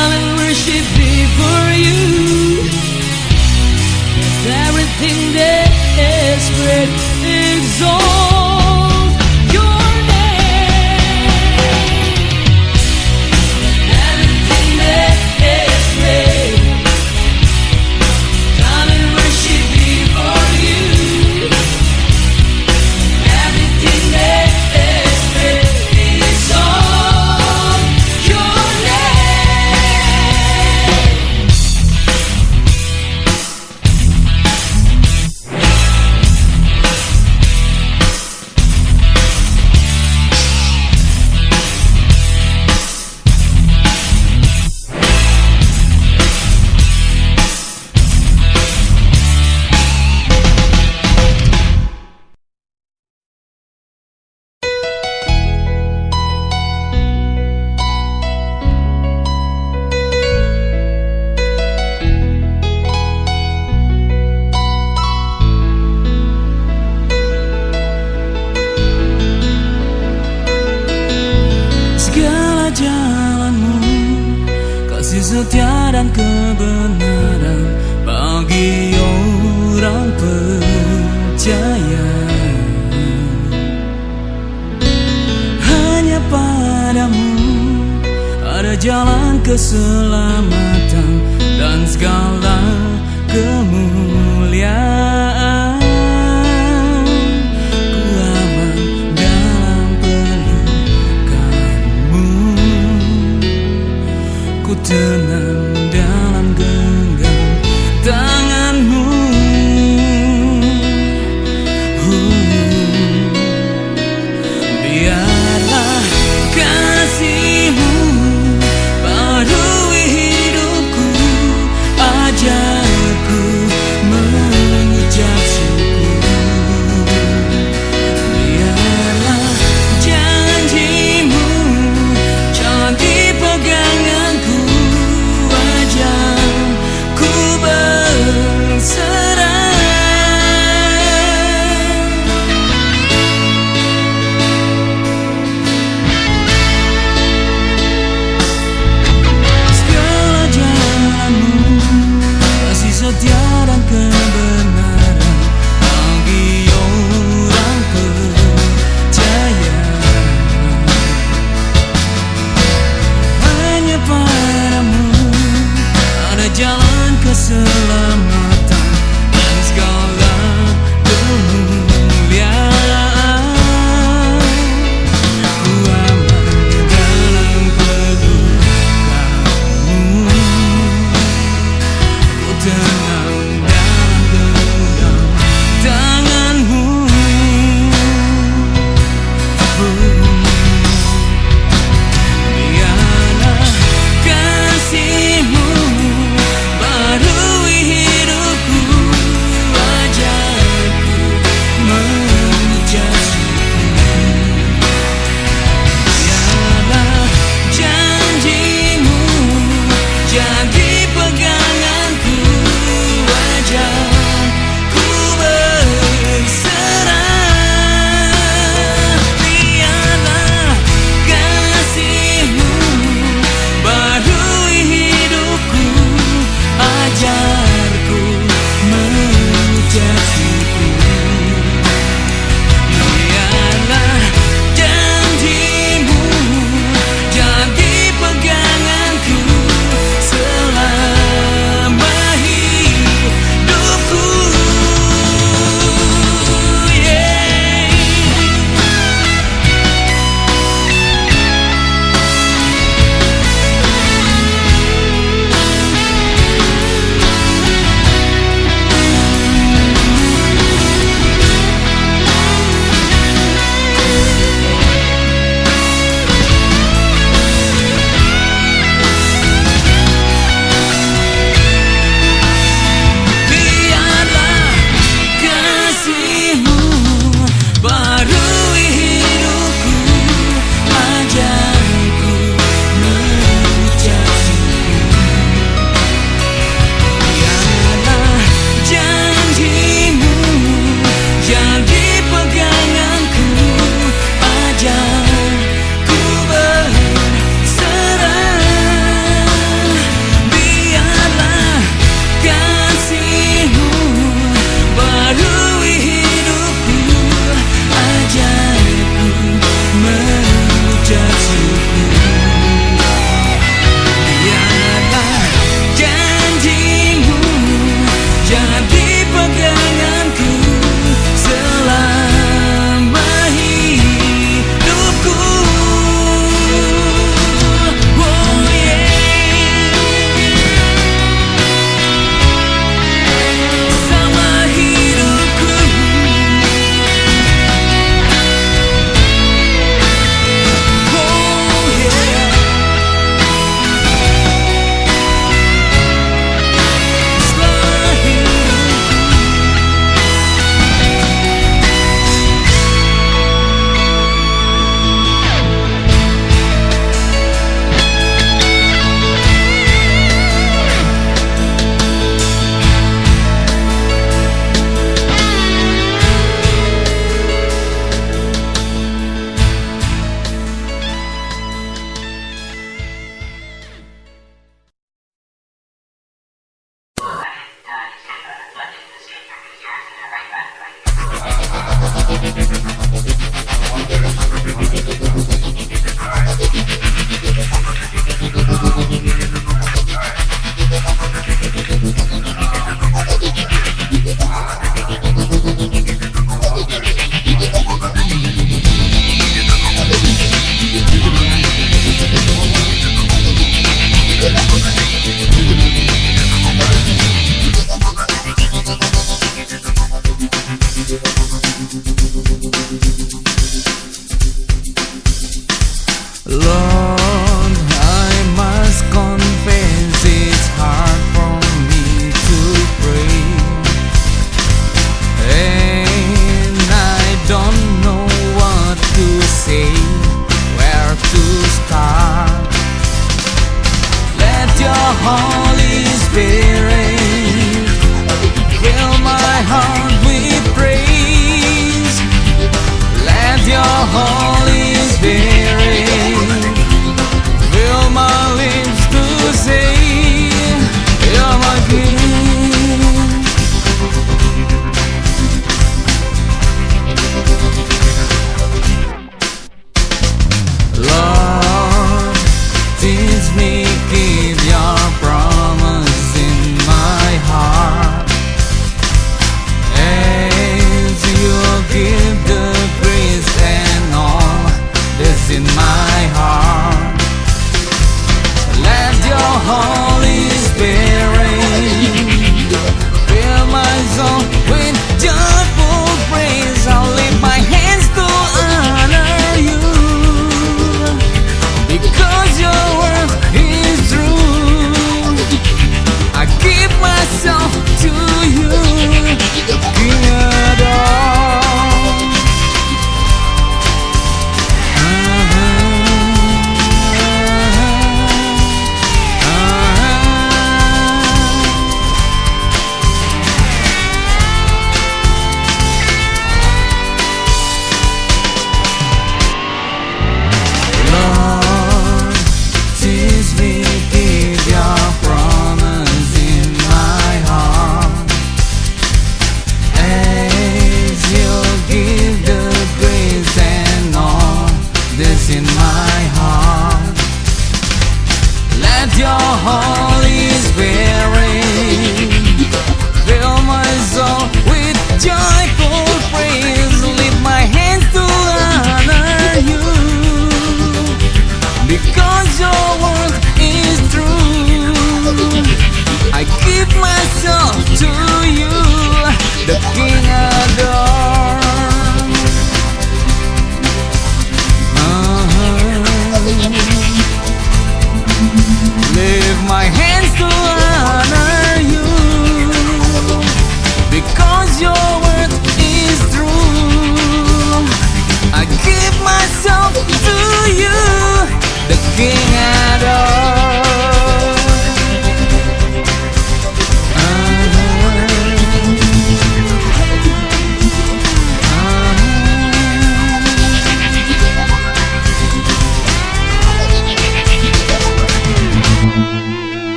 love and worship before you. Everything that is great is all. Dan kebenaran bagi orang percaya. Hanya padamu ada jalan keselamatan dan segala kemuliaan. Ku